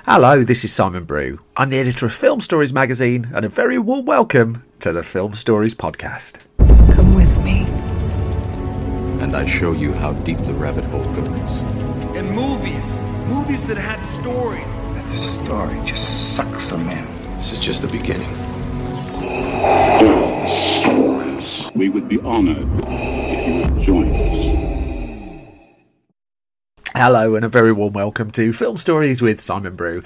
Hello, this is Simon Brew. I'm the editor of Film Stories magazine, and a very warm welcome to the Film Stories podcast. Come with me. And I show you how deep the rabbit hole goes. And movies. Movies that had stories. That the story just sucks them in. This is just the beginning. Stories. We would be honored if you would join us. Hello, and a very warm welcome to Film Stories with Simon Brew.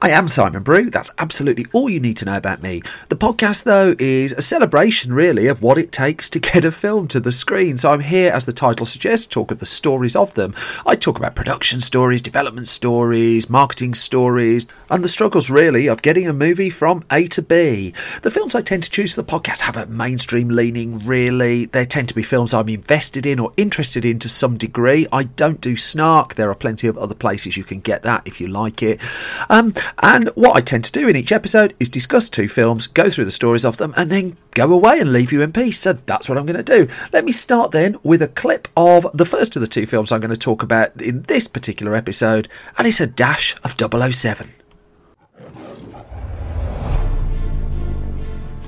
I am Simon Brew. That's absolutely all you need to know about me. The podcast, though, is a celebration, really, of what it takes to get a film to the screen. So I'm here, as the title suggests, talk of the stories of them. I talk about production stories, development stories, marketing stories, and the struggles, really, of getting a movie from A to B. The films I tend to choose for the podcast have a mainstream leaning, really. They tend to be films I'm invested in or interested in to some degree. I don't do snark. There are plenty of other places you can get that if you like it. Um, and what I tend to do in each episode is discuss two films, go through the stories of them, and then go away and leave you in peace. So that's what I'm going to do. Let me start then with a clip of the first of the two films I'm going to talk about in this particular episode, and it's a dash of 007.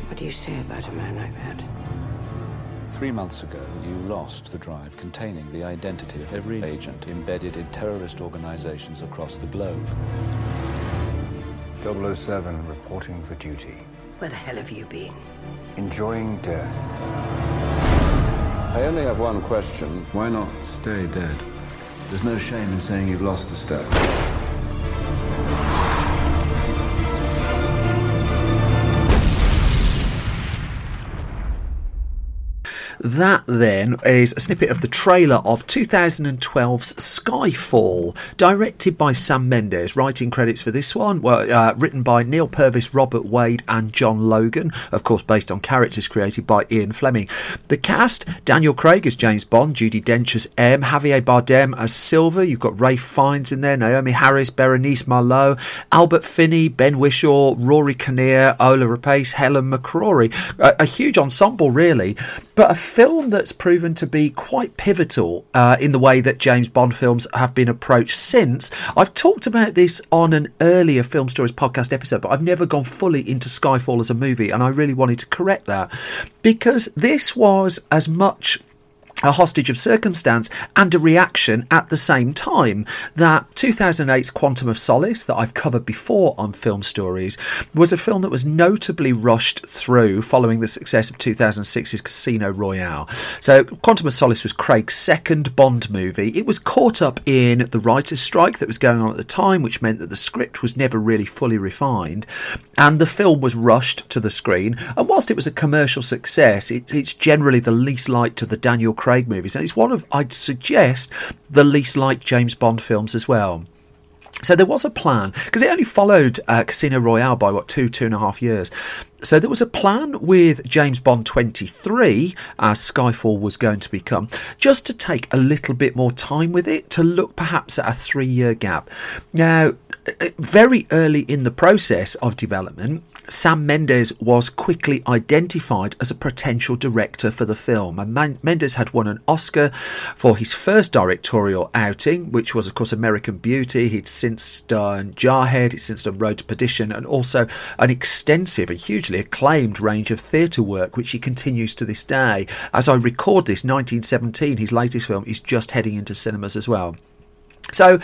What do you say about a? Three months ago, you lost the drive containing the identity of every agent embedded in terrorist organizations across the globe. 007 reporting for duty. Where the hell have you been? Enjoying death. I only have one question. Why not stay dead? There's no shame in saying you've lost a step. That then is a snippet of the trailer of 2012's Skyfall, directed by Sam Mendes. Writing credits for this one were uh, written by Neal Purvis, Robert Wade, and John Logan, of course, based on characters created by Ian Fleming. The cast Daniel Craig as James Bond, Judi Dench as M, Javier Bardem as Silva, you've got Ralph Fiennes in there, Naomie Harris, Bérénice Marlohe, Albert Finney, Ben Whishaw, Rory Kinnear, Ola Rapace, Helen McCrory. A, a huge ensemble, really, but a film that's proven to be quite pivotal uh, in the way that James Bond films have been approached since. I've talked about this on an earlier Film Stories podcast episode, but I've never gone fully into Skyfall as a movie, and I really wanted to correct that because this was as much a hostage of circumstance and a reaction at the same time. That 2008's Quantum of Solace, that I've covered before on Film Stories, was a film that was notably rushed through following the success of 2006's Casino Royale. So, Quantum of Solace was Craig's second Bond movie. It was caught up in the writer's strike that was going on at the time, which meant that the script was never really fully refined, and the film was rushed to the screen. And whilst it was a commercial success, it, it's generally the least liked to the Daniel Craig movies, and it's one of, I'd suggest, the least liked James Bond films as well. So there was a plan because it only followed uh, Casino Royale by what two, two and a half years. So there was a plan with James Bond 23, as Skyfall was going to become, just to take a little bit more time with it to look perhaps at a three year gap. Now, Uh, very early in the process of development, Sam Mendes was quickly identified as a potential director for the film. And Mendes had won an Oscar for his first directorial outing, which was, of course, American Beauty. He'd since done Jarhead, he'd since done Road to Perdition, and also an extensive and hugely acclaimed range of theatre work, which he continues to this day. As I record this, 1917, his latest film, is just heading into cinemas as well. So,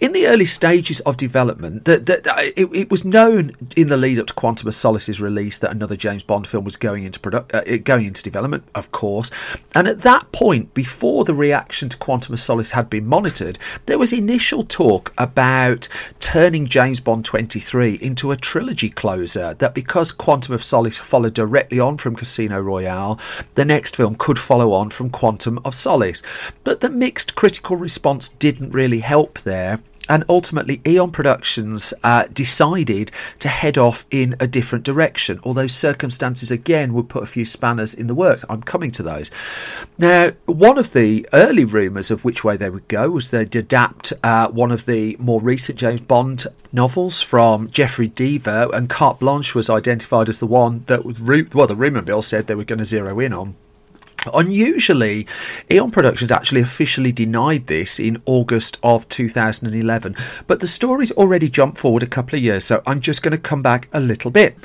in the early stages of development, that it, it, was known in the lead up to Quantum of Solace's release that another James Bond film was going into product, uh, going into development, of course. And at that point, before the reaction to Quantum of Solace had been monitored, there was initial talk about turning James Bond 23 into a trilogy closer. That because Quantum of Solace followed directly on from Casino Royale, the next film could follow on from Quantum of Solace. But the mixed critical response didn't really help there and ultimately Eon Productions uh, decided to head off in a different direction, although circumstances again would put a few spanners in the works. I'm coming to those. Now, one of the early rumours of which way they would go was they'd adapt uh, one of the more recent James Bond novels from Jeffery Deaver, and Carte Blanche was identified as the one that, was, well, the rumour mill said they were going to zero in on. Unusually, Eon Productions actually officially denied this in August of 2011, but the story's already jumped forward a couple of years, so I'm just going to come back a little bit.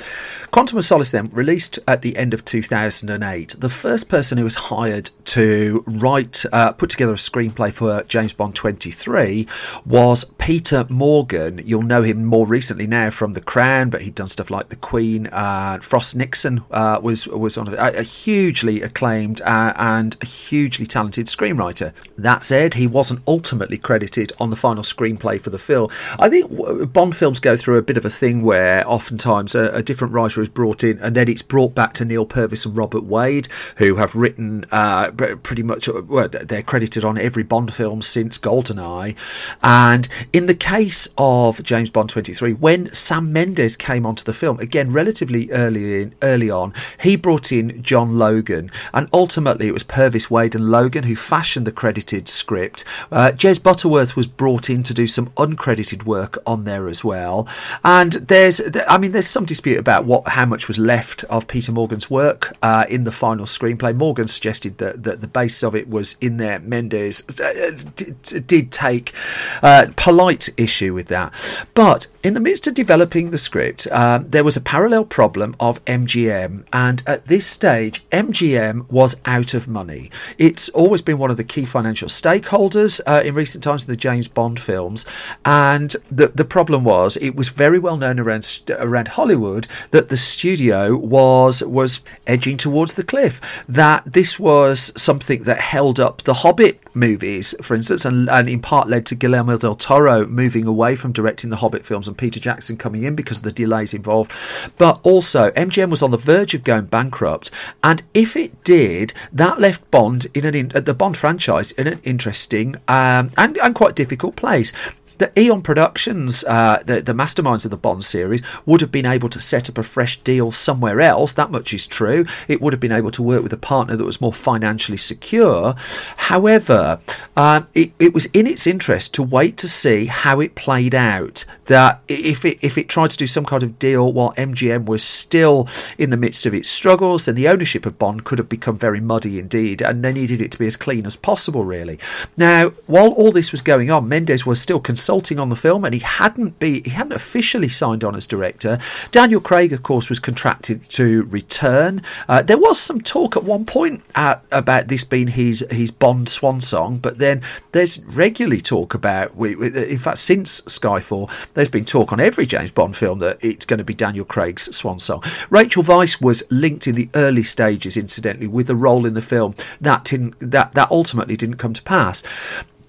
Quantum of Solace, then, released at the end of 2008. The first person who was hired to write, uh, put together a screenplay for James Bond 23 was Peter Morgan. You'll know him more recently now from The Crown, but he'd done stuff like The Queen. Uh, Frost Nixon uh, was was one of the, a hugely acclaimed uh, and a hugely talented screenwriter. That said, he wasn't ultimately credited on the final screenplay for the film. I think Bond films go through a bit of a thing where oftentimes a, a different writer is brought in and then it's brought back to Neal Purvis and Robert Wade, who have written uh, pretty much, well, they're credited on every Bond film since GoldenEye. And in the case of James Bond 23, when Sam Mendes came onto the film, again, relatively early, in, early on, he brought in John Logan and ultimately ultimately it was Purvis Wade and Logan who fashioned the credited script. Uh, Jez Butterworth was brought in to do some uncredited work on there as well. And there's, I mean, there's some dispute about what how much was left of Peter Morgan's work uh, in the final screenplay. Morgan suggested that, that the base of it was in there. Mendes uh, did, did take uh, polite issue with that. But in the midst of developing the script, um, there was a parallel problem of MGM. And at this stage, MGM was out of money. It's always been one of the key financial stakeholders uh, in recent times in the James Bond films, and the the problem was it was very well known around around Hollywood that the studio was was edging towards the cliff. That this was something that held up the Hobbit movies, for instance, and, and in part led to Guillermo del Toro moving away from directing the Hobbit films and Peter Jackson coming in because of the delays involved. But also, MGM was on the verge of going bankrupt, and if it did, that left Bond in an in, the Bond franchise in an interesting um, and and quite difficult place the Eon Productions, uh, the, the masterminds of the Bond series, would have been able to set up a fresh deal somewhere else. That much is true. It would have been able to work with a partner that was more financially secure. However, um, it, it was in its interest to wait to see how it played out. That if it if it tried to do some kind of deal while MGM was still in the midst of its struggles, then the ownership of Bond could have become very muddy indeed, and they needed it to be as clean as possible. Really. Now, while all this was going on, Mendes was still concerned consulting on the film, and he hadn't be he hadn't officially signed on as director. Daniel Craig, of course, was contracted to return. Uh, there was some talk at one point at, about this being his his Bond swan song, but then there's regularly talk about. In fact, since Skyfall, there's been talk on every James Bond film that it's going to be Daniel Craig's swan song. Rachel Weisz was linked in the early stages, incidentally, with a role in the film that didn't that that ultimately didn't come to pass.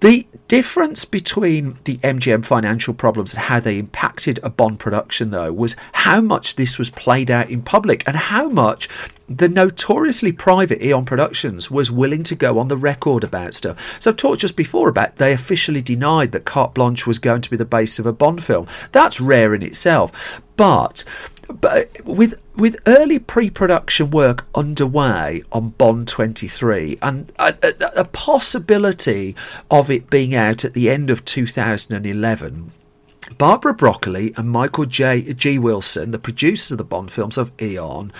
The difference between the MGM financial problems and how they impacted a Bond production, though, was how much this was played out in public and how much the notoriously private Eon Productions was willing to go on the record about stuff. So I've talked just before about they officially denied that Carte Blanche was going to be the base of a Bond film. That's rare in itself. But but with with early pre-production work underway on Bond 23 and a, a, a, possibility of it being out at the end of 2011 Barbara Broccoli and Michael J. G. Wilson, the producers of the Bond films of Eon,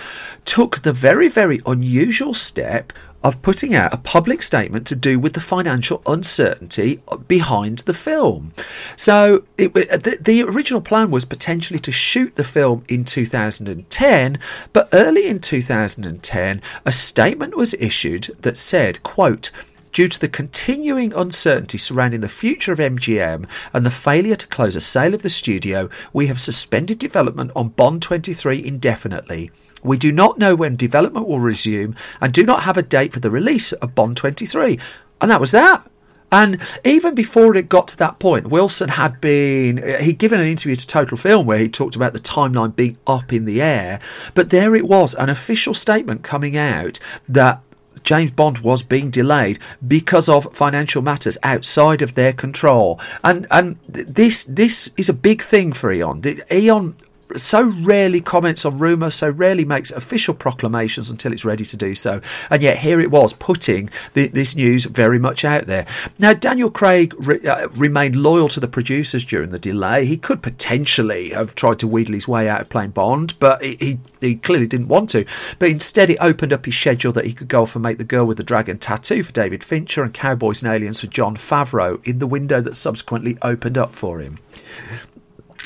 took the very, very unusual step of putting out a public statement to do with the financial uncertainty behind the film. So it, the, the, original plan was potentially to shoot the film in 2010, but early in 2010, a statement was issued that said, quote, Due to the continuing uncertainty surrounding the future of MGM and the failure to close a sale of the studio, we have suspended development on Bond 23 indefinitely. We do not know when development will resume and do not have a date for the release of Bond 23. And that was that. And even before it got to that point, Wilson had been, he'd given an interview to Total Film where he talked about the timeline being up in the air. But there it was, an official statement coming out that James Bond was being delayed because of financial matters outside of their control. And and this this is a big thing for Eon. Eon so rarely comments on rumours, so rarely makes official proclamations until it's ready to do so. And yet here it was putting the, this news very much out there. Now, Daniel Craig re, uh, remained loyal to the producers during the delay. He could potentially have tried to wheedle his way out of playing Bond, but he, he, he clearly didn't want to. But instead, it opened up his schedule that he could go off and make The Girl with the Dragon Tattoo for David Fincher and Cowboys and Aliens for Jon Favreau in the window that subsequently opened up for him.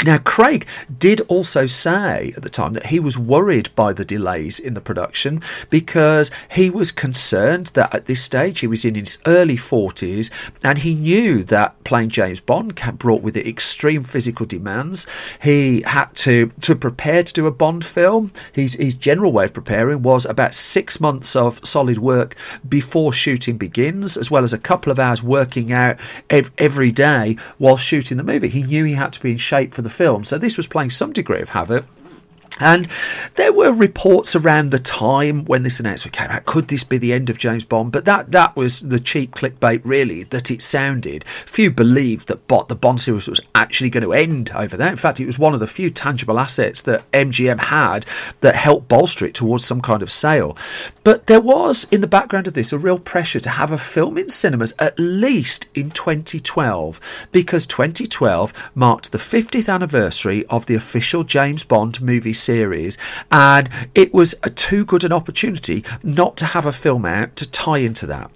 Now, Craig did also say at the time that he was worried by the delays in the production because he was concerned that at this stage he was in his early 40s and he knew that playing James Bond brought with it extreme physical demands. He had to, to prepare to do a Bond film. His, his general way of preparing was about six months of solid work before shooting begins, as well as a couple of hours working out ev- every day while shooting the movie. He knew he had to be in shape for the film. So this was playing some degree of havoc and there were reports around the time when this announcement came out. Could this be the end of James Bond? But that that was the cheap clickbait, really. That it sounded. Few believed that Bot the Bond series was actually going to end over there. In fact, it was one of the few tangible assets that MGM had that helped bolster it towards some kind of sale. But there was in the background of this a real pressure to have a film in cinemas at least in 2012 because 2012 marked the 50th anniversary of the official James Bond movie series, and it was a too good an opportunity not to have a film out to tie into that.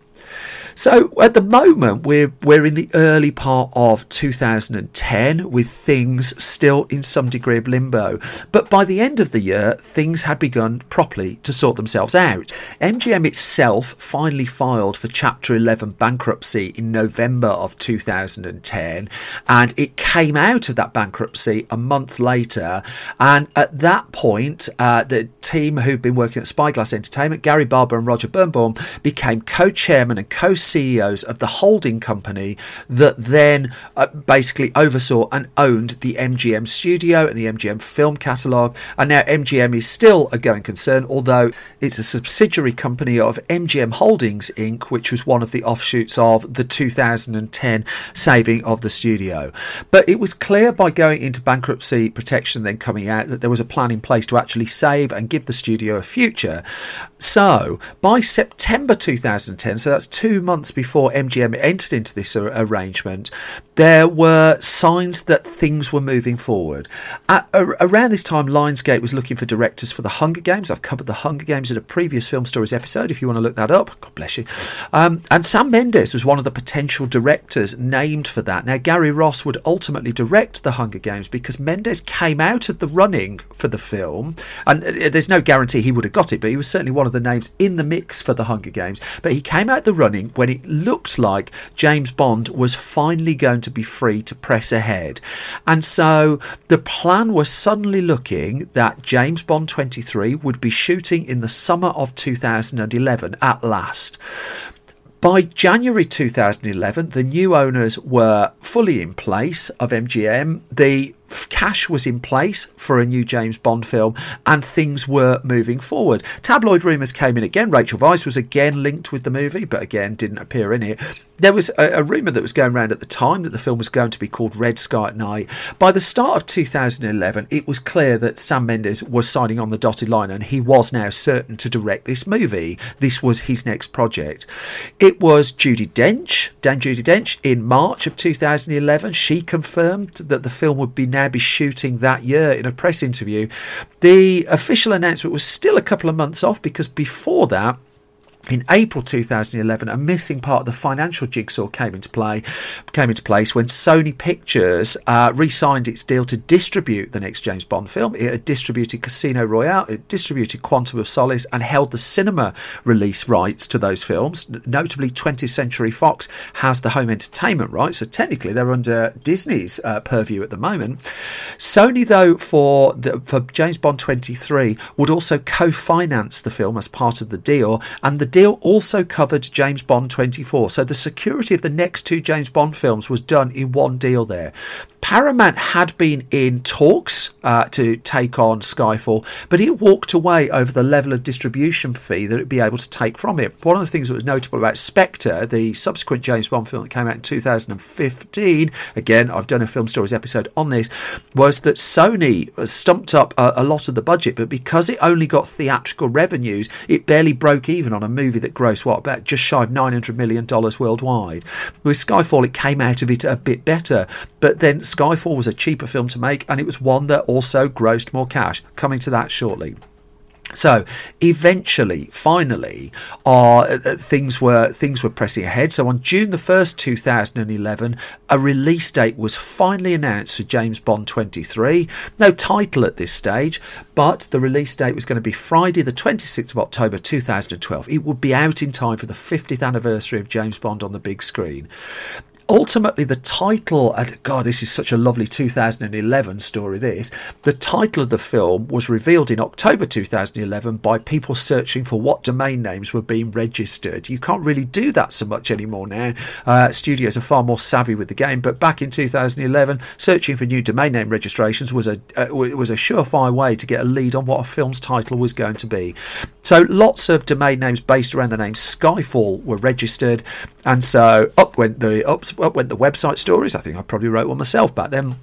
So at the moment, we're we're in the early part of 2010 with things still in some degree of limbo. But by the end of the year, things had begun properly to sort themselves out. MGM itself finally filed for Chapter 11 bankruptcy in November of 2010, and it came out of that bankruptcy a month later. And at that point, uh, the team who'd been working at Spyglass Entertainment, Gary Barber and Roger Birnbaum, became co-chairman and co CEOs of the holding company that then uh, basically oversaw and owned the MGM studio and the MGM film catalogue. And now MGM is still a going concern, although it's a subsidiary company of MGM Holdings Inc., which was one of the offshoots of the 2010 saving of the studio. But it was clear by going into bankruptcy protection, then coming out, that there was a plan in place to actually save and give the studio a future. So by September 2010, so that's two months before MGM entered into this arrangement, there were signs that things were moving forward. At, around this time, Lionsgate was looking for directors for the Hunger Games. I've covered the Hunger Games in a previous Film Stories episode if you want to look that up. God bless you. Um, and Sam Mendes was one of the potential directors named for that. Now, Gary Ross would ultimately direct the Hunger Games because Mendes came out of the running for the film. And uh, there's no guarantee he would have got it, but he was certainly one of the names in the mix for the Hunger Games. But he came out the running when it looked like James Bond was finally going to be free to press ahead. And so the plan was suddenly looking that James Bond 23 would be shooting in the summer of 2011 at last. By January 2011, the new owners were fully in place of MGM. The cash was in place for a new James Bond film and things were moving forward. Tabloid rumours came in again. Rachel Weisz was again linked with the movie, but again didn't appear in it. There was a, a rumour that was going around at the time that the film was going to be called Red Sky at Night. By the start of 2011, it was clear that Sam Mendes was signing on the dotted line and he was now certain to direct this movie. This was his next project. It was Judi Dench, Dan Judi Dench, in March of 2011. She confirmed that the film would be now be shooting that year in a press interview. The official announcement was still a couple of months off because before that, in April 2011, a missing part of the financial jigsaw came into play, came into place when Sony Pictures uh, re-signed its deal to distribute the next James Bond film. It had distributed Casino Royale, it distributed Quantum of Solace, and held the cinema release rights to those films. Notably, 20th Century Fox has the home entertainment rights, so technically they're under Disney's uh, purview at the moment. Sony, though, for the, for James Bond 23, would also co-finance the film as part of the deal, and the deal also covered James Bond 24, so the security of the next two James Bond films was done in one deal there. Paramount had been in talks uh, to take on Skyfall, but it walked away over the level of distribution fee that it'd be able to take from it. One of the things that was notable about Spectre, the subsequent James Bond film that came out in 2015, again, I've done a Film Stories episode on this, was that Sony stumped up a, a lot of the budget, but because it only got theatrical revenues, it barely broke even on a movie that grossed, what, about just shy of $900 million worldwide. With Skyfall, it came out of it a bit better, but then Skyfall was a cheaper film to make, and it was one that also grossed more cash. Coming to that shortly. So eventually, finally, uh, things were things were pressing ahead. So on June the first, two thousand and eleven, a release date was finally announced for James Bond twenty three. No title at this stage, but the release date was going to be Friday the twenty sixth of October two thousand and twelve. It would be out in time for the fiftieth anniversary of James Bond on the big screen ultimately the title and god this is such a lovely 2011 story this. The title of the film was revealed in october 2011 by people searching for what domain names were being registered. You can't really do that so much anymore now. Uh, studios are far more savvy with the game but back in 2011 searching for new domain name registrations was a uh, was a surefire way to get a lead on what a film's title was going to be. So lots of domain names based around the name skyfall were registered and so up went the up up went the website stories. I think I probably wrote one myself back then.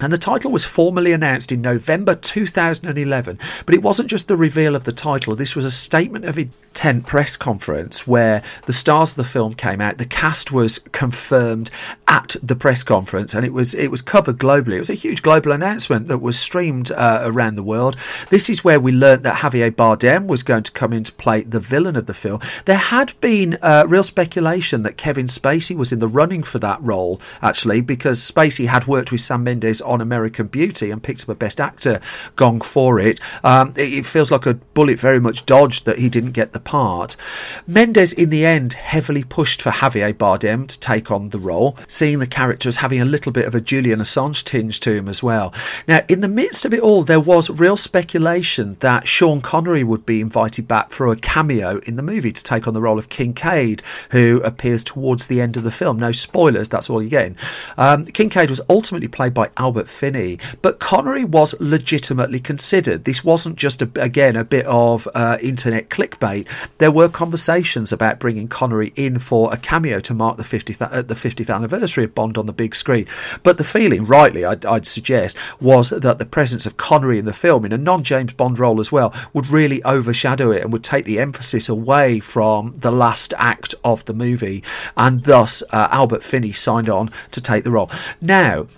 And the title was formally announced in November 2011. But it wasn't just the reveal of the title, this was a statement of intent press conference where the stars of the film came out. The cast was confirmed at the press conference and it was it was covered globally. It was a huge global announcement that was streamed uh, around the world. This is where we learnt that Javier Bardem was going to come in to play the villain of the film. There had been uh, real speculation that Kevin Spacey was in the running for that role, actually, because Spacey had worked with Sam Mendes on American Beauty and picked up a Best Actor gong for it. Um, it, it feels like a bullet very much dodged that he didn't get the part. Mendes, in the end, heavily pushed for Javier Bardem to take on the role, seeing the character as having a little bit of a Julian Assange tinge to him as well. Now, in the midst of it all, there was real speculation that Sean Connery would be invited back for a cameo in the movie to take on the role of Kincaid, who appears towards the end of the film. No spoilers, that's all you're getting. Um, Kincaid was ultimately played by Albert Finney, but Connery was legitimately considered. This wasn't just a, again a bit of uh, internet clickbait. There were conversations about bringing Connery in for a cameo to mark the 50th uh, the 50th anniversary of Bond on the big screen. But the feeling, rightly, I'd, I'd suggest, was that the presence of Connery in the film in a non James Bond role as well would really overshadow it and would take the emphasis away from the last act of the movie, and thus uh, Albert Finney signed on to take the role. Now,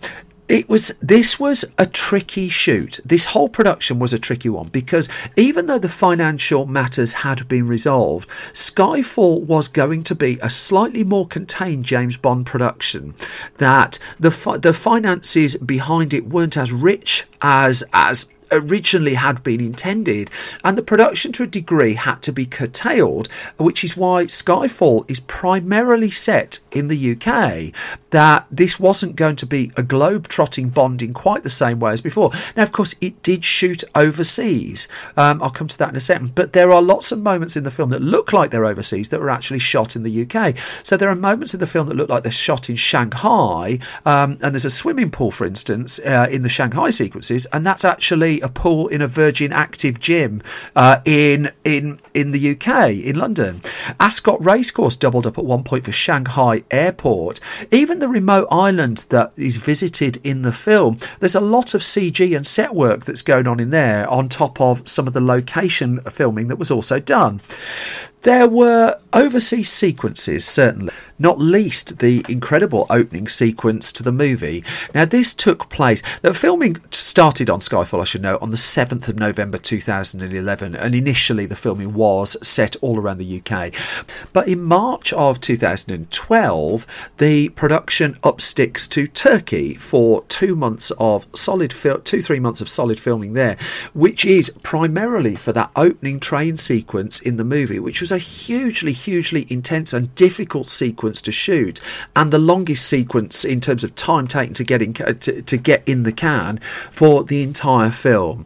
it was this was a tricky shoot. This whole production was a tricky one because even though the financial matters had been resolved skyfall was going to be a slightly more contained james bond production that the the finances behind it weren't as rich as as originally had been intended, and the production to a degree had to be curtailed, which is why Skyfall is primarily set in the UK. That this wasn't going to be a globe trotting Bond in quite the same way as before. Now, of course, it did shoot overseas. Um, I'll come to that in a second, but there are lots of moments in the film that look like they're overseas that were actually shot in the UK. So there are moments in the film that look like they're shot in Shanghai, um, and there's a swimming pool, for instance, uh, in the Shanghai sequences, and that's actually a pool in a Virgin Active gym uh, in in in the UK in London. Ascot Racecourse doubled up at one point for Shanghai Airport. Even the remote island that is visited in the film, there's a lot of CG and set work that's going on in there on top of some of the location filming that was also done. There were overseas sequences, certainly, not least the incredible opening sequence to the movie. Now, this took place, the filming started on Skyfall, I should know, on the 7th of November 2011, and initially the filming was set all around the UK. But in March of 2012, the production upsticks to Turkey for two months of solid, fil- two, three months of solid filming there, which is primarily for that opening train sequence in the movie, which was a hugely, hugely intense and difficult sequence to shoot, and the longest sequence in terms of time taken to get in to, to get in the can for the entire film.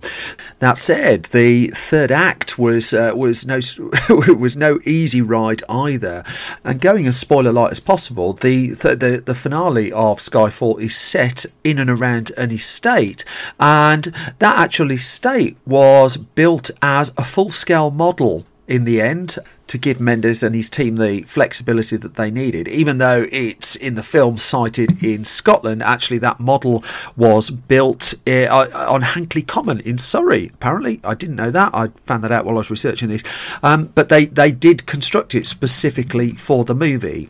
That said, the third act was uh, was no was no easy ride either, and going as spoiler light as possible, the, the the finale of Skyfall is set in and around an estate, and that actual estate was built as a full scale model in the end to give Mendes and his team the flexibility that they needed. Even though it's in the film cited in Scotland, actually that model was built uh, on Hankley Common in Surrey. Apparently, I didn't know that. I found that out while I was researching this. Um, but they they did construct it specifically for the movie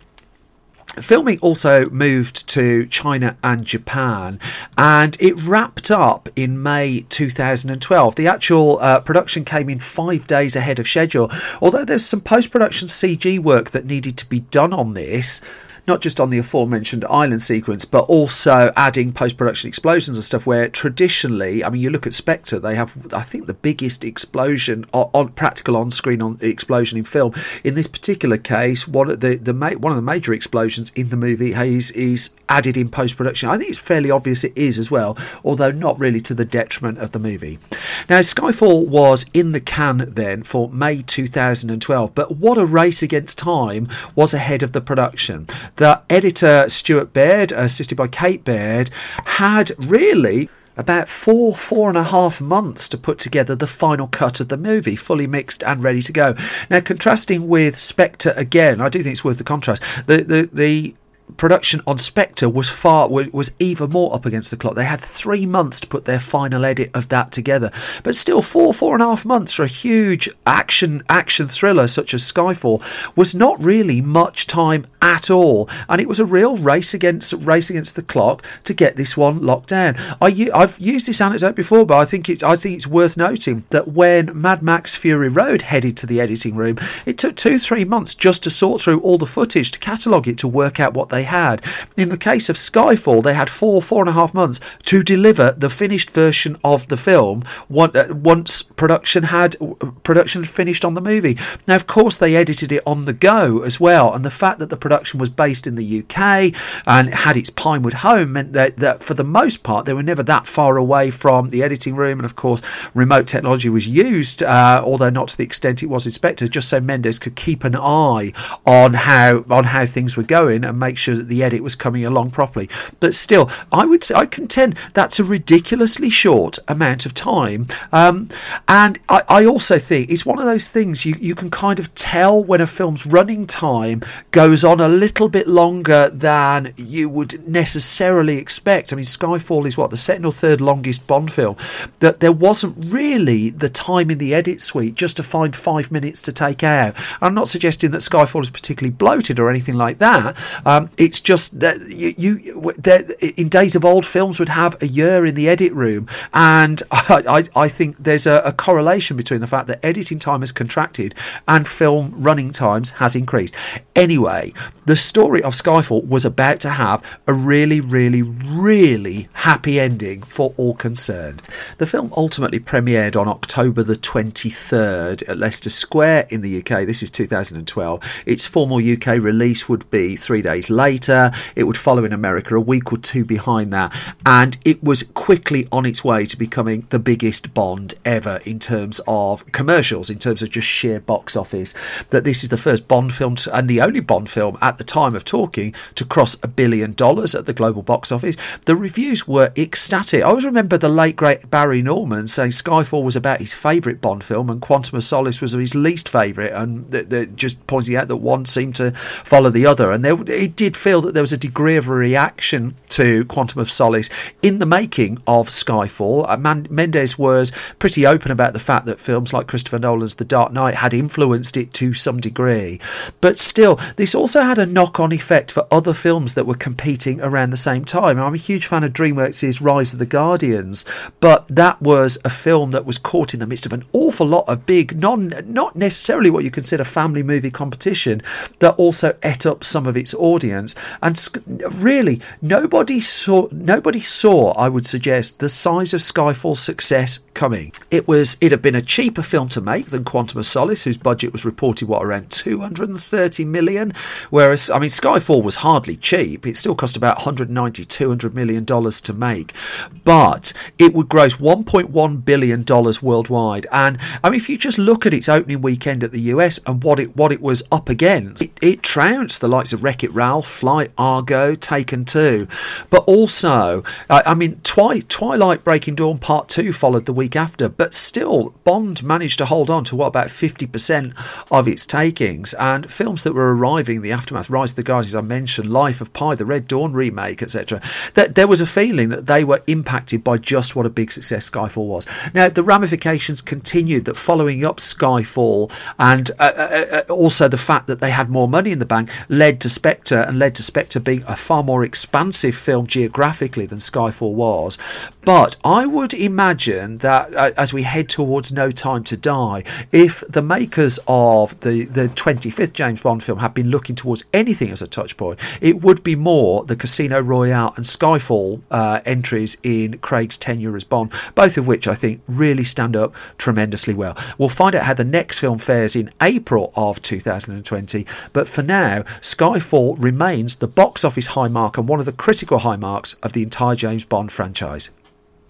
filming also moved to China and Japan, and it wrapped up in May 2012. The actual uh, production came in five days ahead of schedule, although there's some post production CG work that needed to be done on this not just on the aforementioned island sequence, but also adding post production explosions and stuff. Where traditionally, I mean, you look at Spectre, they have, I think, the biggest explosion on, on practical on screen on explosion in film. In this particular case, one of the, the one of the major explosions in the movie is is added in post production. I think it's fairly obvious it is as well, although not really to the detriment of the movie. Now, Skyfall was in the can then for May 2012, but what a race against time was ahead of the production the editor Stuart Baird, assisted by Kate Baird, had really about four, four and a half months to put together the final cut of the movie, fully mixed and ready to go. Now, contrasting with Spectre again, I do think it's worth the contrast. The the the production on Spectre was far was even more up against the clock. They had three months to put their final edit of that together, but still four four and a half months for a huge action action thriller such as Skyfall was not really much time at all, and it was a real race against race against the clock to get this one locked down. I I've used this anecdote before, but I think it's I think it's worth noting that when Mad Max Fury Road headed to the editing room, it took two three months just to sort through all the footage to catalogue it to work out what they had. In the case of Skyfall, they had four, four and a half months to deliver the finished version of the film uh, once production had production finished on the movie. Now, of course, they edited it on the go as well, and the fact that the production was based in the UK and had its Pinewood home meant that, that for the most part they were never that far away from the editing room, and of course, remote technology was used, uh, although not to the extent it was in Spectre, just so Mendes could keep an eye on how on how things were going and make sure that the edit was coming along properly. But still, I would say, I contend that's a ridiculously short amount of time. Um, and I, I, also think it's one of those things you, you can kind of tell when a film's running time goes on a little bit longer than you would necessarily expect. I mean, Skyfall is what the second or third longest Bond film. That there wasn't really the time in the edit suite just to find five minutes to take out. I'm not suggesting that Skyfall is particularly bloated or anything like that. Um, it's just that you, you in days of old, films would have a year in the edit room, and I, I, I think there's a, a, correlation between the fact that editing time has contracted and film running times has increased. Anyway, the story of Skyfall was about to have a really, really, really happy ending for all concerned. The film ultimately premiered on October the 23rd at Leicester Square in the UK. This is 2012. Its formal UK release would be three days later. It would follow in America a week or two behind that, and it was quickly on its way to becoming the biggest Bond ever in terms of commercials, in terms of just sheer box office. That this is the first Bond film to, and the only Bond film at the time of talking to cross a billion dollars at the global box office. The reviews were ecstatic. I always remember the late great Barry Norman saying Skyfall was about his favourite Bond film and Quantum of Solace was his least favourite, and the, the, just pointing out that one seemed to follow the other. And there, it did feel that there was a degree of a reaction to Quantum of Solace in the making of Skyfall. Uh, Man- Mendes was pretty open about the fact that films like Christopher Nolan's The Dark Knight had influenced it to some degree. But still, this also had a knock on effect for other films that were competing around the same time. I'm a huge fan of DreamWorks' Rise of the Guardians, but that was a film that was caught in the midst of an awful lot of big, non not necessarily what you consider family movie competition, that also ate up some of its audience and really nobody saw nobody saw. I would suggest the size of Skyfall's success coming. It was it had been a cheaper film to make than Quantum of Solace, whose budget was reported what around 230 million, whereas I mean Skyfall was hardly cheap. It still cost about 190 200 million dollars to make, but it would gross 1.1 billion dollars worldwide. And I mean, if you just look at its opening weekend at the US and what it what it was up against, it, it trounced the likes of Wreck It Ralph, Flight, Argo, Taken 2, but also I, mean, Twi- Twilight Breaking Dawn Part Two followed the week after, but still Bond managed to hold on to what about 50% of its takings, and films that were arriving in the aftermath, Rise of the Guardians, I mentioned, Life of Pi, the Red Dawn remake, etc. That there was a feeling that they were impacted by just what a big success Skyfall was. Now the ramifications continued that following up Skyfall and uh, uh, uh, also the fact that they had more money in the bank led to Spectre and led to Spectre being a far more expansive film geographically than Skyfall was. But I would imagine that uh, as we head towards No Time to Die, if the makers of the, the 25th James Bond film have been looking towards anything as a touch point, it would be more the Casino Royale and Skyfall uh, entries in Craig's tenure as Bond, both of which I think really stand up tremendously well. We'll find out how the next film fares in April of 2020, but for now, Skyfall remains the box office high mark and one of the critical high marks of the entire James Bond franchise.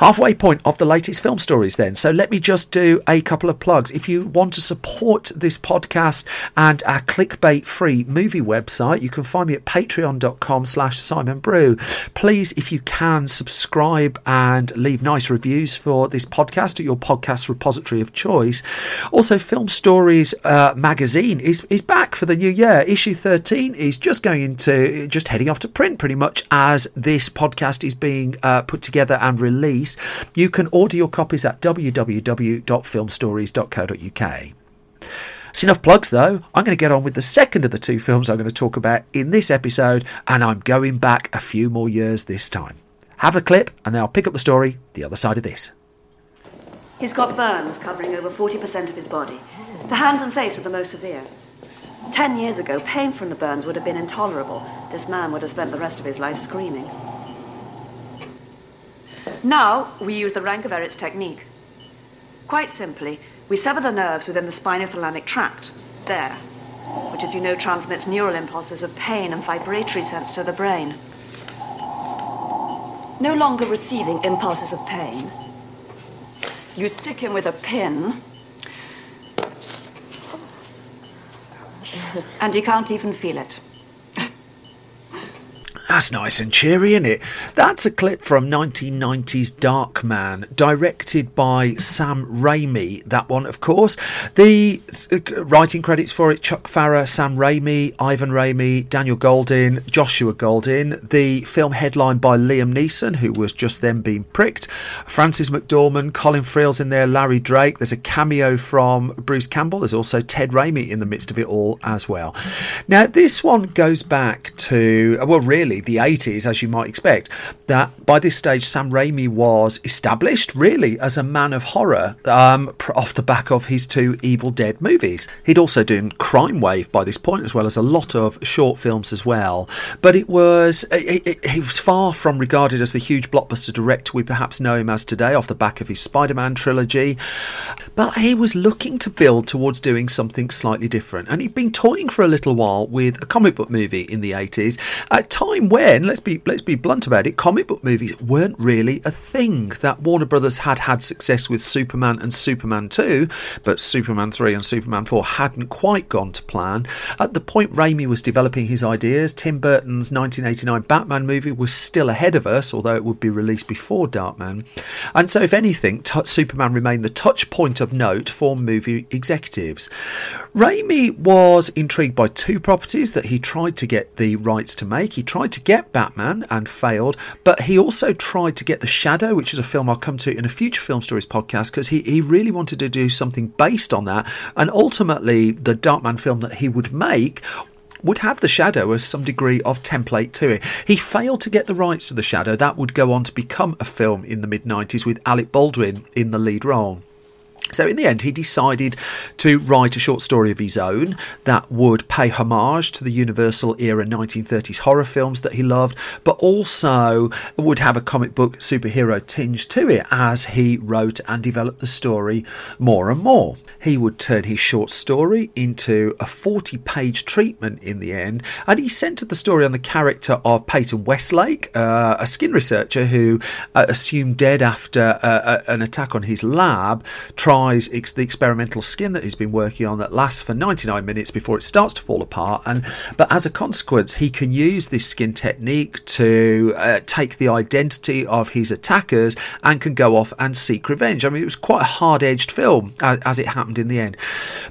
Halfway point of the latest film stories, then. So let me just do a couple of plugs. If you want to support this podcast and our clickbait free movie website, you can find me at patreon.com slash Simon Brew. Please, if you can, subscribe and leave nice reviews for this podcast at your podcast repository of choice. Also, Film Stories uh, magazine is, is back for the new year. Issue 13 is just going into, just heading off to print pretty much as this podcast is being uh, put together and released. You can order your copies at www.filmstories.co.uk. It's enough plugs though. I'm going to get on with the second of the two films I'm going to talk about in this episode, and I'm going back a few more years this time. Have a clip, and then I'll pick up the story the other side of this. He's got burns covering over 40% of his body. The hands and face are the most severe. Ten years ago, pain from the burns would have been intolerable. This man would have spent the rest of his life screaming. Now, we use the Rangeveritz technique. Quite simply, we sever the nerves within the spinothalamic tract, there, which, as you know, transmits neural impulses of pain and vibratory sense to the brain. No longer receiving impulses of pain, you stick him with a pin, and he can't even feel it. That's nice and cheery, isn't it? That's a clip from 1990's Darkman, directed by Sam Raimi. That one, of course. The uh, writing credits for it Chuck Pfarrer, Sam Raimi, Ivan Raimi, Daniel Goldin, Joshua Goldin. The film headlined by Liam Neeson, who was just then being pricked. Frances McDormand, Colin Friels in there, Larry Drake. There's a cameo from Bruce Campbell. There's also Ted Raimi in the midst of it all as well. Now, this one goes back to, well, really the 80s, as you might expect, that by this stage Sam Raimi was established really as a man of horror um, off the back of his two Evil Dead movies. He'd also done Crime Wave by this point, as well as a lot of short films as well. But it was, he was far from regarded as the huge blockbuster director we perhaps know him as today off the back of his Spider Man trilogy. But he was looking to build towards doing something slightly different. And he'd been toying for a little while with a comic book movie in the 80s, a time when, let's be let's be blunt about it, comic book movies weren't really a thing. That Warner Brothers had had success with Superman and Superman 2, but Superman 3 and Superman 4 hadn't quite gone to plan. At the point Raimi was developing his ideas, Tim Burton's 1989 Batman movie was still ahead of us, although it would be released before Darkman. And so, if anything, t- Superman remained the touch point of note for movie executives. Raimi was intrigued by two properties that he tried to get the rights to make. He tried to get Batman and failed, but he also tried to get The Shadow, which is a film I'll come to in a future Film Stories podcast, because he, he really wanted to do something based on that. And ultimately, the Darkman film that he would make would have the Shadow as some degree of template to it. He failed to get the rights to the Shadow. That would go on to become a film in the mid 90s with Alec Baldwin in the lead role. So, in the end, he decided to write a short story of his own that would pay homage to the Universal era 1930s horror films that he loved, but also would have a comic book superhero tinge to it as he wrote and developed the story more and more. He would turn his short story into a 40 page treatment in the end, and he centered the story on the character of Peyton Westlake, uh, a skin researcher who, uh, assumed dead after uh, an attack on his lab, tries ex- the experimental skin that he's been working on that lasts for 99 minutes before it starts to fall apart. And but as a consequence, he can use this skin technique to uh, take the identity of his attackers and can go off and seek revenge. I mean, it was quite a hard-edged film as, as it happened in the end.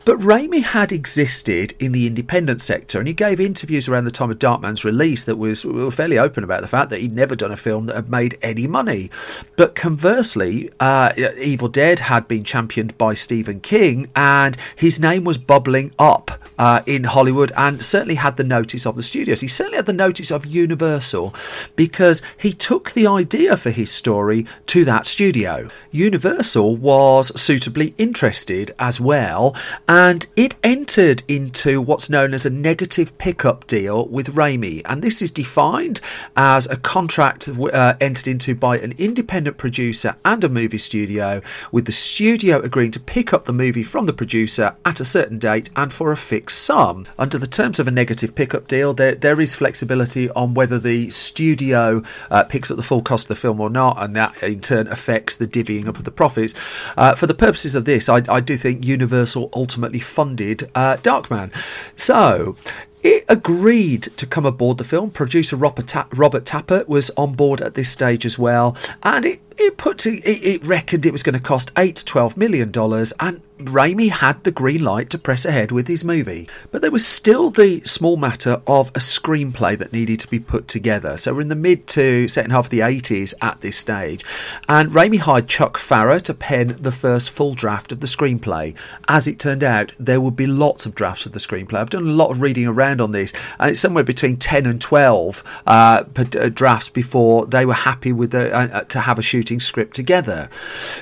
But Raimi had existed in the independent sector, and he gave interviews around the time of Darkman's release that was were fairly open about the fact that he'd never done a film that had made any money. But conversely, uh, Evil Dead had been championed by Stephen King, and his name was bubbling up uh, in Hollywood and certainly had the notice of the studios. He certainly had the notice of Universal because he took the idea for his story to that studio. Universal was suitably interested as well, and it entered into what's known as a negative pickup deal with Raimi. And this is defined as a contract uh, entered into by an independent producer and a movie studio, with the studio agreeing to pick up the movie from the producer at a certain date and for a fixed sum. Under the terms of a negative pickup deal, there, there is flexibility on whether the studio uh, picks up the full cost of the film or not, and that in turn affects the divvying up of the profits. Uh, for the purposes of this, I, I, do think Universal ultimately funded uh, Darkman. So it agreed to come aboard the film. Producer Robert, Tapert was on board at this stage as well, and it it put it, it reckoned it was going to cost eight to twelve million dollars, and Raimi had the green light to press ahead with his movie. But there was still the small matter of a screenplay that needed to be put together. So we're in the mid to second half of the 80s at this stage, and Raimi hired Chuck Pfarrer to pen the first full draft of the screenplay. As it turned out, there would be lots of drafts of the screenplay. I've done a lot of reading around on this, and it's somewhere between 10 and 12 uh, uh drafts before they were happy with the, uh, uh, to have a shooting script together.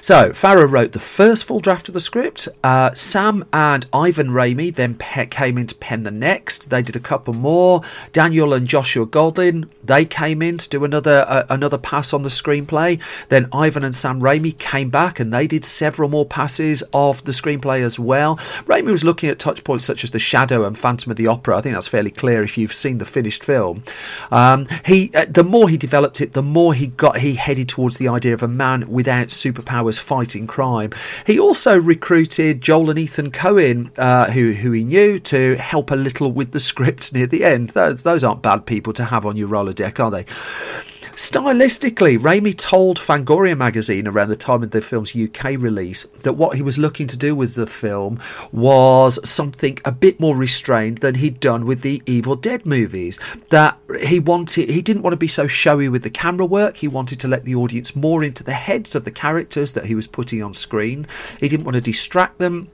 So Pfarrer wrote the first full draft of the script. Uh, Sam and Ivan Raimi then pe- came in to pen the next. They did a couple more. Daniel and Joshua Goldin they came in to do another uh, another pass on the screenplay. Then Ivan and Sam Raimi came back and they did several more passes of the screenplay as well. Raimi was looking at touch points such as the Shadow and Phantom of the Opera. I think that's fairly clear if you've seen the finished film. Um, he uh, the more he developed it, the more he got he headed towards the idea of a man without superpowers fighting crime. He also recruited Joel and Ethan Coen, uh, who who he knew, to help a little with the script near the end. Those those aren't bad people to have on your Rolodex, are they? Stylistically, Raimi told Fangoria magazine around the time of the film's UK release that what he was looking to do with the film was something a bit more restrained than he'd done with the Evil Dead movies. That he wanted, he didn't want to be so showy with the camera work. He wanted to let the audience more into the heads of the characters that he was putting on screen. He didn't want to distract them.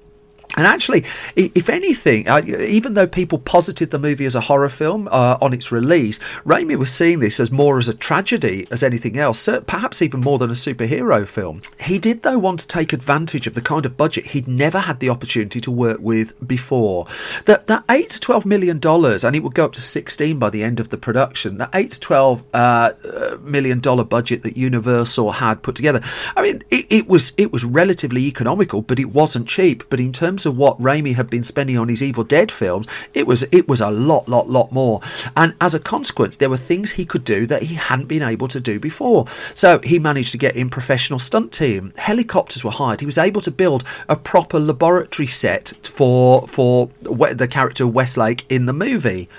And actually, if anything, uh, even though people posited the movie as a horror film uh, on its release, Raimi was seeing this as more as a tragedy as anything else, perhaps even more than a superhero film. He did, though, want to take advantage of the kind of budget he'd never had the opportunity to work with before. That that eight to twelve million dollars, and it would go up to sixteen by the end of the production. That eight to twelve uh, million dollar budget that Universal had put together. I mean, it, it was it was relatively economical, but it wasn't cheap. But in terms what Raimi had been spending on his Evil Dead films, it was it was a lot, lot, lot more. And as a consequence, there were things he could do that he hadn't been able to do before. So he managed to get in professional stunt team. Helicopters were hired. He was able to build a proper laboratory set for for the character Westlake in the movie.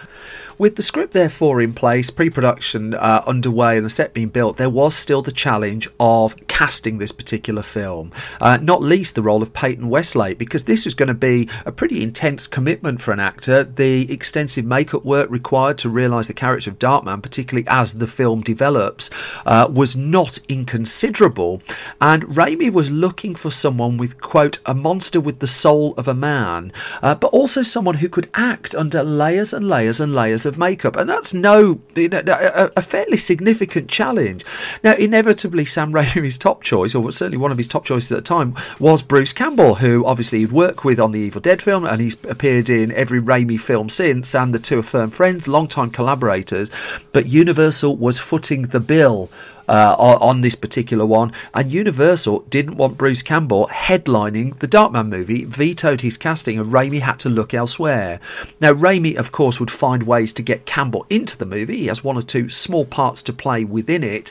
With the script therefore in place, pre production uh, underway, and the set being built, there was still the challenge of casting this particular film, uh, not least the role of Peyton Westlake, because this was going to be a pretty intense commitment for an actor. The extensive makeup work required to realise the character of Darkman, particularly as the film develops, uh, was not inconsiderable. And Raimi was looking for someone with, quote, a monster with the soul of a man, uh, but also someone who could act under layers and layers and layers of makeup, and that's no you know, a, a, fairly significant challenge. Now, inevitably, Sam Raimi's top choice, or certainly one of his top choices at the time, was Bruce Campbell, who obviously he'd worked with on the Evil Dead film, and he's appeared in every Raimi film since, and the two are firm friends, long-time collaborators. But Universal was footing the bill uh, on this particular one. And Universal didn't want Bruce Campbell headlining the Darkman movie, vetoed his casting, and Raimi had to look elsewhere. Now, Raimi, of course, would find ways to get Campbell into the movie. He has one or two small parts to play within it.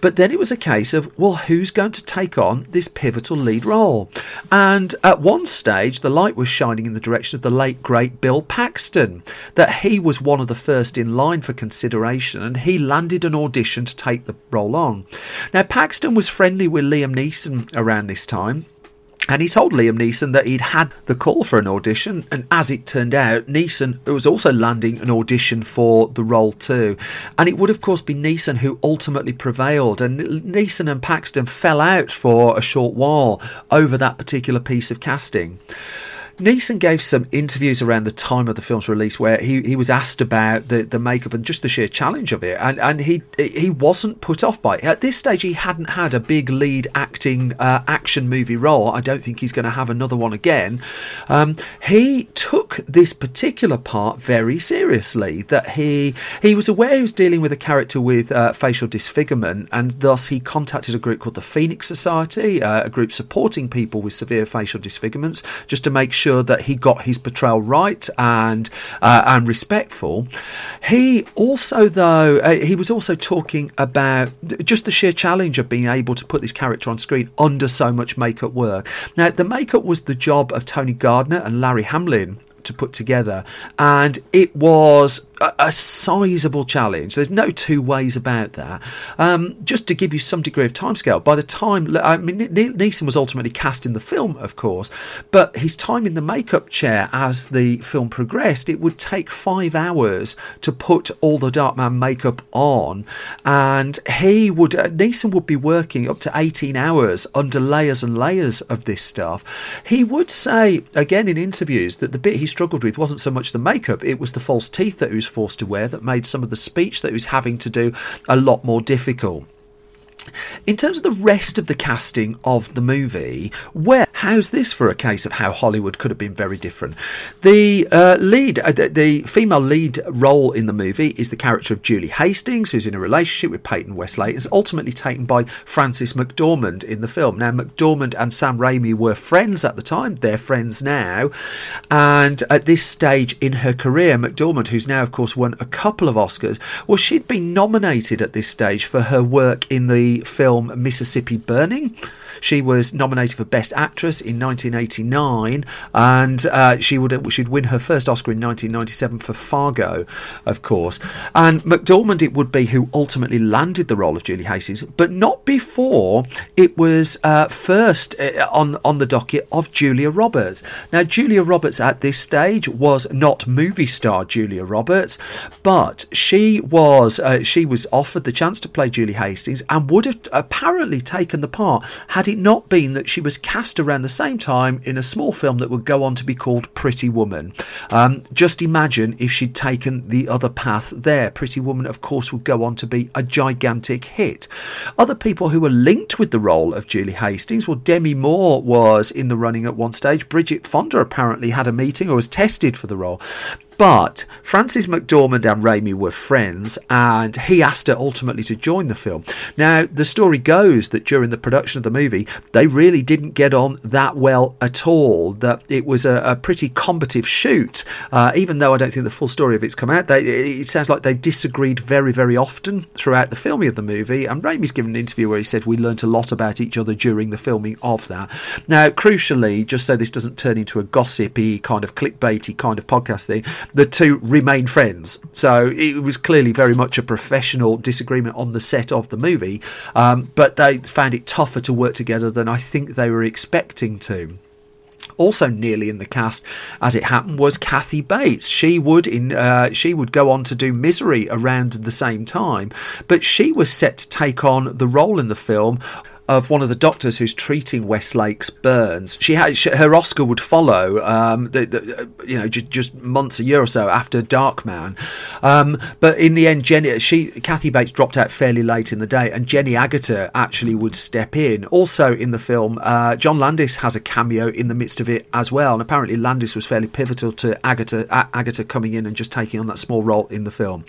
But then it was a case of, well, who's going to take on this pivotal lead role? And at one stage, the light was shining in the direction of the late, great Bill Paxton, that he was one of the first in line for consideration, and he landed an audition to take the role on. Now, Paxton was friendly with Liam Neeson around this time. And he told Liam Neeson that he'd had the call for an audition, and as it turned out, Neeson was also landing an audition for the role too. And it would, of course, be Neeson who ultimately prevailed. And Neeson and Paxton fell out for a short while over that particular piece of casting. Neeson gave some interviews around the time of the film's release where he, he was asked about the, the makeup and just the sheer challenge of it, and and he he wasn't put off by it. At this stage, he hadn't had a big lead acting uh, action movie role. I don't think he's going to have another one again. Um, he took this particular part very seriously. That he he was aware he was dealing with a character with uh, facial disfigurement, and thus he contacted a group called the Phoenix Society, uh, a group supporting people with severe facial disfigurements, just to make sure sure that he got his portrayal right and uh, and respectful. He also, though, uh, he was also talking about just the sheer challenge of being able to put this character on screen under so much makeup work. Now, the makeup was the job of Tony Gardner and Larry Hamlin to put together, and it was a, a sizable challenge. There's no two ways about that. Um, just to give you some degree of timescale, by the time I mean Neeson was ultimately cast in the film, of course, but his time in the makeup chair as the film progressed, it would take five hours to put all the Darkman makeup on, and he would uh, Neeson would be working up to 18 hours under layers and layers of this stuff. He would say again in interviews that the bit he struggled with wasn't so much the makeup; it was the false teeth that he was forced to wear that made some of the speech that he was having to do a lot more difficult. In terms of the rest of the casting of the movie, where how's this for a case of how Hollywood could have been very different? The uh, lead, uh, the, the, female lead role in the movie is the character of Julie Hastings, who's in a relationship with Peyton Westlake, is ultimately taken by Frances McDormand in the film. Now, McDormand and Sam Raimi were friends at the time; they're friends now, and at this stage in her career, McDormand, who's now of course won a couple of Oscars, well, she'd been nominated at this stage for her work in the film Mississippi Burning. She was nominated for Best Actress in 1989, and uh, she would she'd win her first Oscar in 1997 for Fargo, of course. And McDormand it would be who ultimately landed the role of Julie Hastings, but not before it was uh, first uh, on on the docket of Julia Roberts. Now Julia Roberts at this stage was not movie star Julia Roberts, but she was uh, she was offered the chance to play Julie Hastings and would have apparently taken the part had it not been that she was cast around the same time in a small film that would go on to be called Pretty Woman. Um, just imagine if she'd taken the other path there. Pretty Woman, of course, would go on to be a gigantic hit. Other people who were linked with the role of Julie Hastings, well, Demi Moore was in the running at one stage. Bridget Fonda apparently had a meeting or was tested for the role. But Frances McDormand and Raimi were friends, and he asked her ultimately to join the film. Now, the story goes that during the production of the movie, they really didn't get on that well at all. That it was a, a pretty combative shoot, uh, even though I don't think the full story of it's come out. They, it sounds like they disagreed very, very often throughout the filming of the movie. And Raimi's given an interview where he said we learnt a lot about each other during the filming of that. Now, crucially, just so this doesn't turn into a gossipy kind of clickbaity kind of podcast thing, the two remain friends. So it was clearly very much a professional disagreement on the set of the movie, um, but they found it tougher to work together than I think they were expecting to. Also, nearly in the cast, as it happened, was Kathy Bates. She would in uh, she would go on to do Misery around the same time, but she was set to take on the role in the film of one of the doctors who's treating Westlake's burns. She had she, her Oscar would follow, um, the, the, you know, just, just months, a year or so after Darkman. Um, but in the end, Jenny, she, Kathy Bates dropped out fairly late in the day, and Jenny Agutter actually would step in. Also in the film, uh, John Landis has a cameo in the midst of it as well, and apparently Landis was fairly pivotal to Agutter, Agutter coming in and just taking on that small role in the film.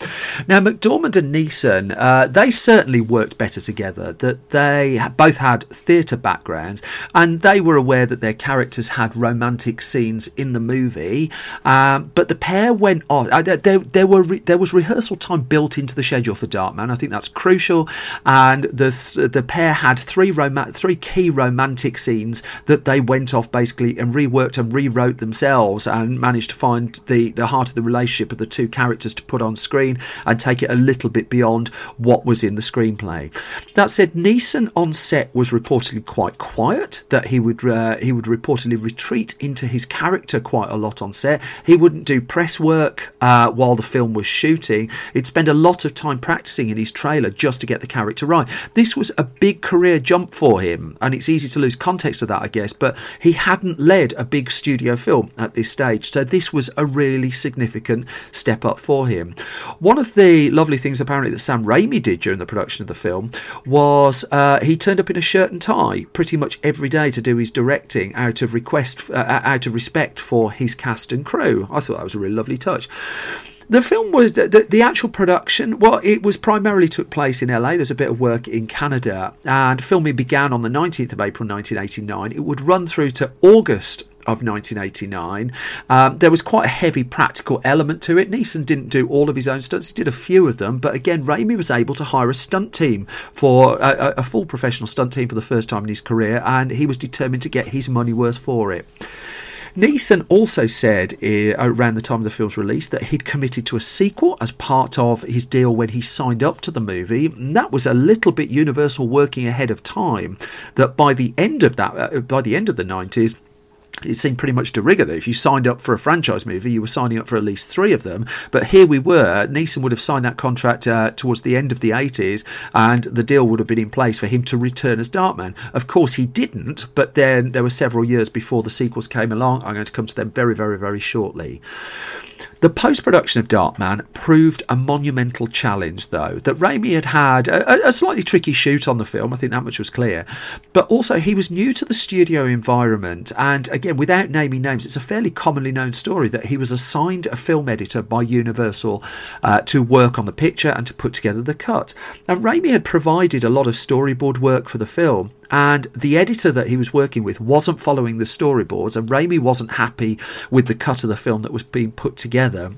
Now, McDormand and Neeson, uh, they certainly worked better together. That they both had theatre backgrounds, and they were aware that their characters had romantic scenes in the movie. Um, but the pair went on. Uh, there, there were re- there was rehearsal time built into the schedule for Darkman. I think that's crucial. And the the pair had three rom- three key romantic scenes that they went off basically and reworked and rewrote themselves and managed to find the the heart of the relationship of the two characters to put on screen and take it a little bit beyond what was in the screenplay. That said, Neeson on set was reportedly quite quiet. That he would uh, he would reportedly retreat into his character quite a lot on set. He wouldn't do press work uh, while the film was shooting. He'd spend a lot of time practicing in his trailer just to get the character right. This was a big career jump for him, and it's easy to lose context of that, I guess. But he hadn't led a big studio film at this stage, so this was a really significant step up for him. One of the lovely things apparently that Sam Raimi did during the production of the film was uh, he turned up in a shirt and tie pretty much every day to do his directing out of request, uh, out of respect for his cast and crew. I thought that was a really lovely touch. The film was the, the, the, actual production well it was primarily took place in la there's a bit of work in canada. And filming began on the 19th of april 1989 it would run through to august of 1989. Um, there was quite a heavy practical element to it. Neeson didn't do all of his own stunts, he did a few of them, but again, Raimi was able to hire a stunt team for a, a full professional stunt team for the first time in his career, and he was determined to get his money worth for it. Neeson also said uh, around the time of the film's release that he'd committed to a sequel as part of his deal when he signed up to the movie. And that was a little bit Universal working ahead of time. That by the end of that, uh, by the end of the 90s, it seemed pretty much de rigueur that if you signed up for a franchise movie, you were signing up for at least three of them. But here we were. Neeson would have signed that contract uh, towards the end of the 80s, and the deal would have been in place for him to return as Darkman. Of course, he didn't, but then there were several years before the sequels came along. I'm going to come to them very, very, very shortly. The post production of Darkman proved a monumental challenge, though, that Raimi had had a, a, slightly tricky shoot on the film, I think that much was clear, but also he was new to the studio environment. And again, without naming names, it's a fairly commonly known story that he was assigned a film editor by Universal uh, to work on the picture and to put together the cut. Now, Raimi had provided a lot of storyboard work for the film, and the editor that he was working with wasn't following the storyboards, and Raimi wasn't happy with the cut of the film that was being put together.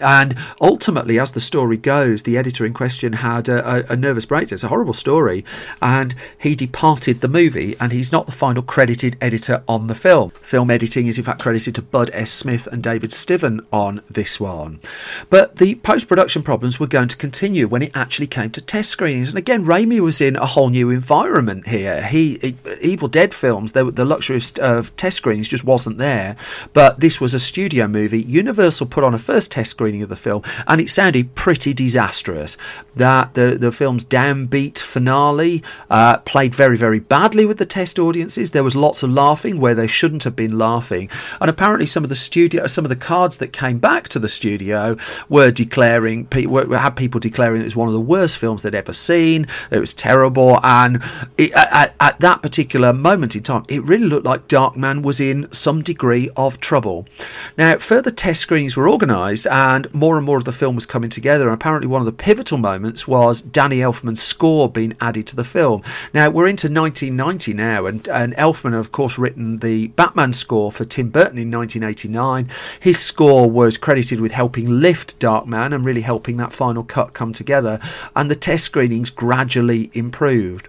And ultimately, as the story goes, the editor in question had a, a, nervous breakdown. It's a horrible story. And he departed the movie, and he's not the final credited editor on the film. Film editing is, in fact, credited to Bud S. Smith and David Stiven on this one. But the post production problems were going to continue when it actually came to test screenings. And again, Raimi was in a whole new environment here. He, he Evil Dead films, the, the luxury of, of test screenings just wasn't there. But this was a studio movie. Universal put on a first test screening of the film, and it sounded pretty disastrous. That the the film's downbeat finale uh, played very very badly with the test audiences. There was lots of laughing where they shouldn't have been laughing, and apparently some of the studio some of the cards that came back to the studio were declaring were, had people declaring it was one of the worst films they'd ever seen. It was terrible, and it, at, at that particular moment in time, it really looked like Darkman was in some degree of trouble. Now, further test screenings were organised, and more and more of the film was coming together. And apparently, one of the pivotal moments was Danny Elfman's score being added to the film. Now, we're into 1990 now, and, and Elfman, of course, written the Batman score for Tim Burton in 1989. His score was credited with helping lift Darkman and really helping that final cut come together, and the test screenings gradually improved.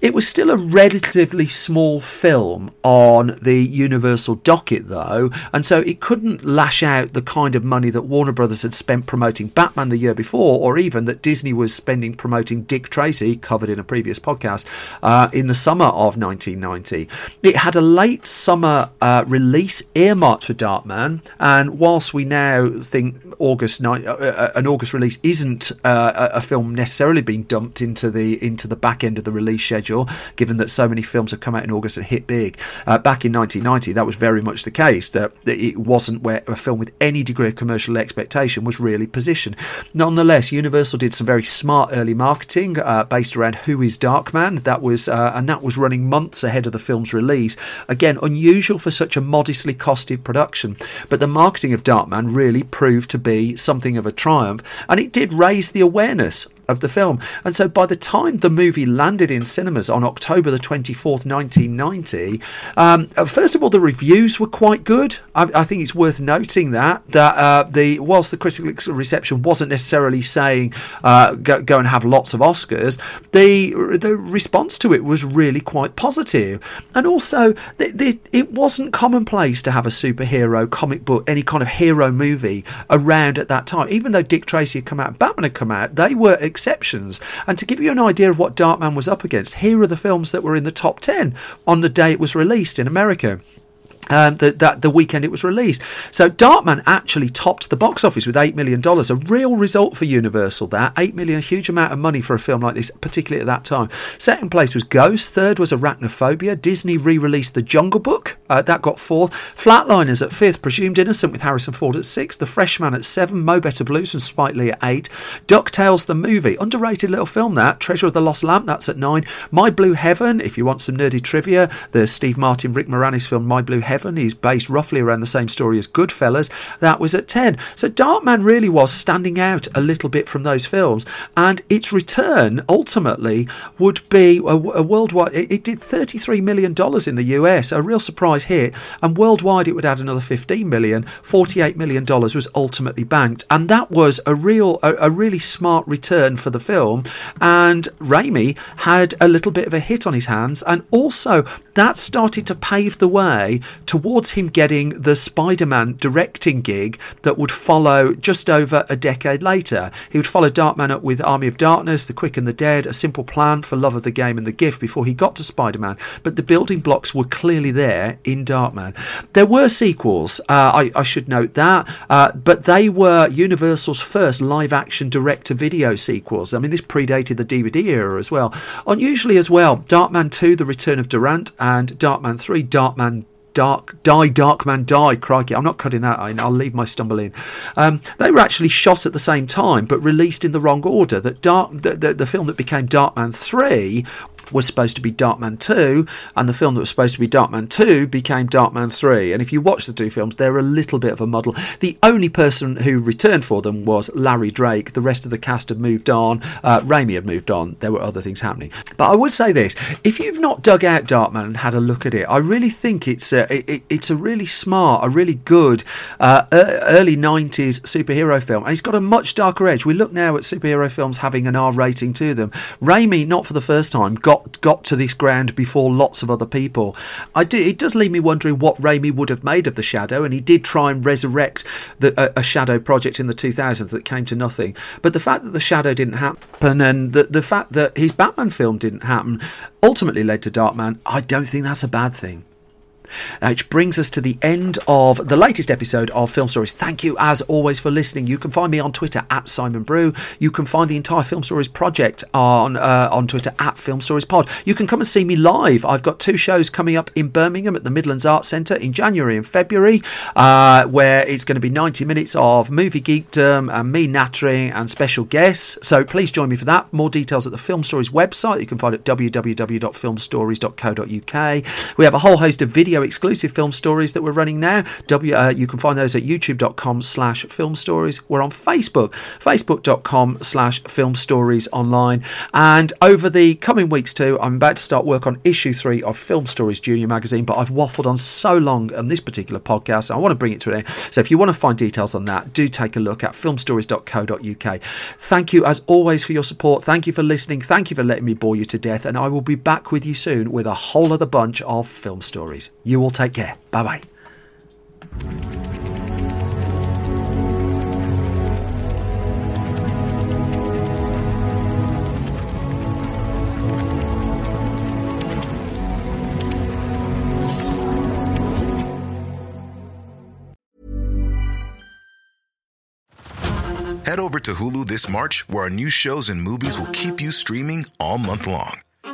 It was still a relatively small film on the Universal docket, though, and so it couldn't lash out the kind of money that Warner Brothers had spent promoting Batman the year before, or even that Disney was spending promoting Dick Tracy, covered in a previous podcast, uh, in the summer of 1990. It had a late summer uh, release earmarked for Darkman, and whilst we now think August night, uh, uh, an August release isn't uh, a film necessarily being dumped into the into the back end of the release schedule schedule, given that so many films have come out in August and hit big. Uh, back in 1990, that was very much the case, that, that it wasn't where a film with any degree of commercial expectation was really positioned. Nonetheless, Universal did some very smart early marketing uh, based around Who is Darkman. That was, uh, and that was running months ahead of the film's release. Again, unusual for such a modestly costed production, but the marketing of Darkman really proved to be something of a triumph, and it did raise the awareness of the film. And so by the time the movie landed in cinemas on October the 24th, 1990, um, uh, first of all, the reviews were quite good. I, I think it's worth noting that, that uh, the whilst the critical reception wasn't necessarily saying uh, go, go, and have lots of Oscars, the, the response to it was really quite positive. And also, the, the, it wasn't commonplace to have a superhero comic book, any kind of hero movie around at that time. Even though Dick Tracy had come out, Batman had come out, they were exceptions. And to give you an idea of what Darkman was up against, here are the films that were in the top 10 on the day it was released in America um, the, that the weekend it was released. So Darkman actually topped the box office with eight million dollars, a real result for Universal. That 8 million, a huge amount of money for a film like this, particularly at that time. Second place was Ghost. Third was Arachnophobia. Disney re-released The Jungle Book. Uh, that got fourth. Flatliners at fifth. Presumed Innocent with Harrison Ford at sixth. The Freshman at seven. Mo Better Blues and Spike Lee at eight. Ducktales the movie, underrated little film. That Treasure of the Lost Lamp. That's at nine. My Blue Heaven. If you want some nerdy trivia, the Steve Martin, Rick Moranis film My Blue Heaven is based roughly around the same story as Goodfellas. That was at 10. So Darkman really was standing out a little bit from those films. And its return ultimately would be a, a worldwide, it, it, did $33 million in the US, a real surprise hit. And worldwide it would add another 15 million. $48 million was ultimately banked. And that was a real, a, a really smart return for the film. And Raimi had a little bit of a hit on his hands. And also that started to pave the way towards him getting the Spider Man directing gig that would follow just over a decade later. He would follow Darkman up with Army of Darkness, The Quick and the Dead, A Simple Plan for Love of the Game and The Gift before he got to Spider Man, but the building blocks were clearly there in Darkman. There were sequels, uh, I, I, should note that, uh, but they were Universal's first live action direct to video sequels. I mean, this predated the DVD era as well. Unusually as well, Darkman 2, The Return of Durant, and Darkman 3, Darkman Dark Die Dark Man Die. Crikey, I'm not cutting that in. I'll leave my stumble in. Um, they were actually shot at the same time, but released in the wrong order. That Dark, the, the, the film that became Darkman Three was supposed to be Darkman 2, and the film that was supposed to be Darkman 2 became Darkman 3. And if you watch the two films, they're a little bit of a muddle. The only person who returned for them was Larry Drake. The rest of the cast had moved on. Uh, Raimi had moved on. There were other things happening. But I would say this if you've not dug out Darkman and had a look at it, I really think it's a, it, it's a really smart, a really good uh, early 90s superhero film. And it's got a much darker edge. We look now at superhero films having an R rating to them. Raimi, not for the first time, got got got to this ground before lots of other people. I do. It does leave me wondering what Raimi would have made of the Shadow, and he did try and resurrect the, a, a, Shadow project in the 2000s that came to nothing. But the fact that the Shadow didn't happen, and the the fact that his Batman film didn't happen, ultimately led to Darkman. I don't think that's a bad thing. Uh, which brings us to the end of the latest episode of Film Stories. Thank you, as always, for listening. You can find me on Twitter at Simon Brew. You can find the entire Film Stories project on uh, on Twitter at Film Stories Pod. You can come and see me live. I've got two shows coming up in Birmingham at the Midlands Arts Centre in January and February, uh, where it's going to be 90 minutes of movie geekdom and me nattering and special guests. So please join me for that. More details at the Film Stories website. You can find it at www.filmstories.co.uk. We have a whole host of video exclusive film stories that we're running now. W, uh, you can find those at youtube.com slash film stories. We're on Facebook, facebook.com slash film stories online. And over the coming weeks too, I'm about to start work on issue three of Film Stories Junior magazine, but I've waffled on so long on this particular podcast, I want to bring it to an end. So if you want to find details on that, do take a look at filmstories.co.uk. Thank you as always for your support. Thank you for listening. Thank you for letting me bore you to death. And I will be back with you soon with a whole other bunch of film stories. You all take care. Bye bye. Head over to Hulu this March, where our new shows and movies will keep you streaming all month long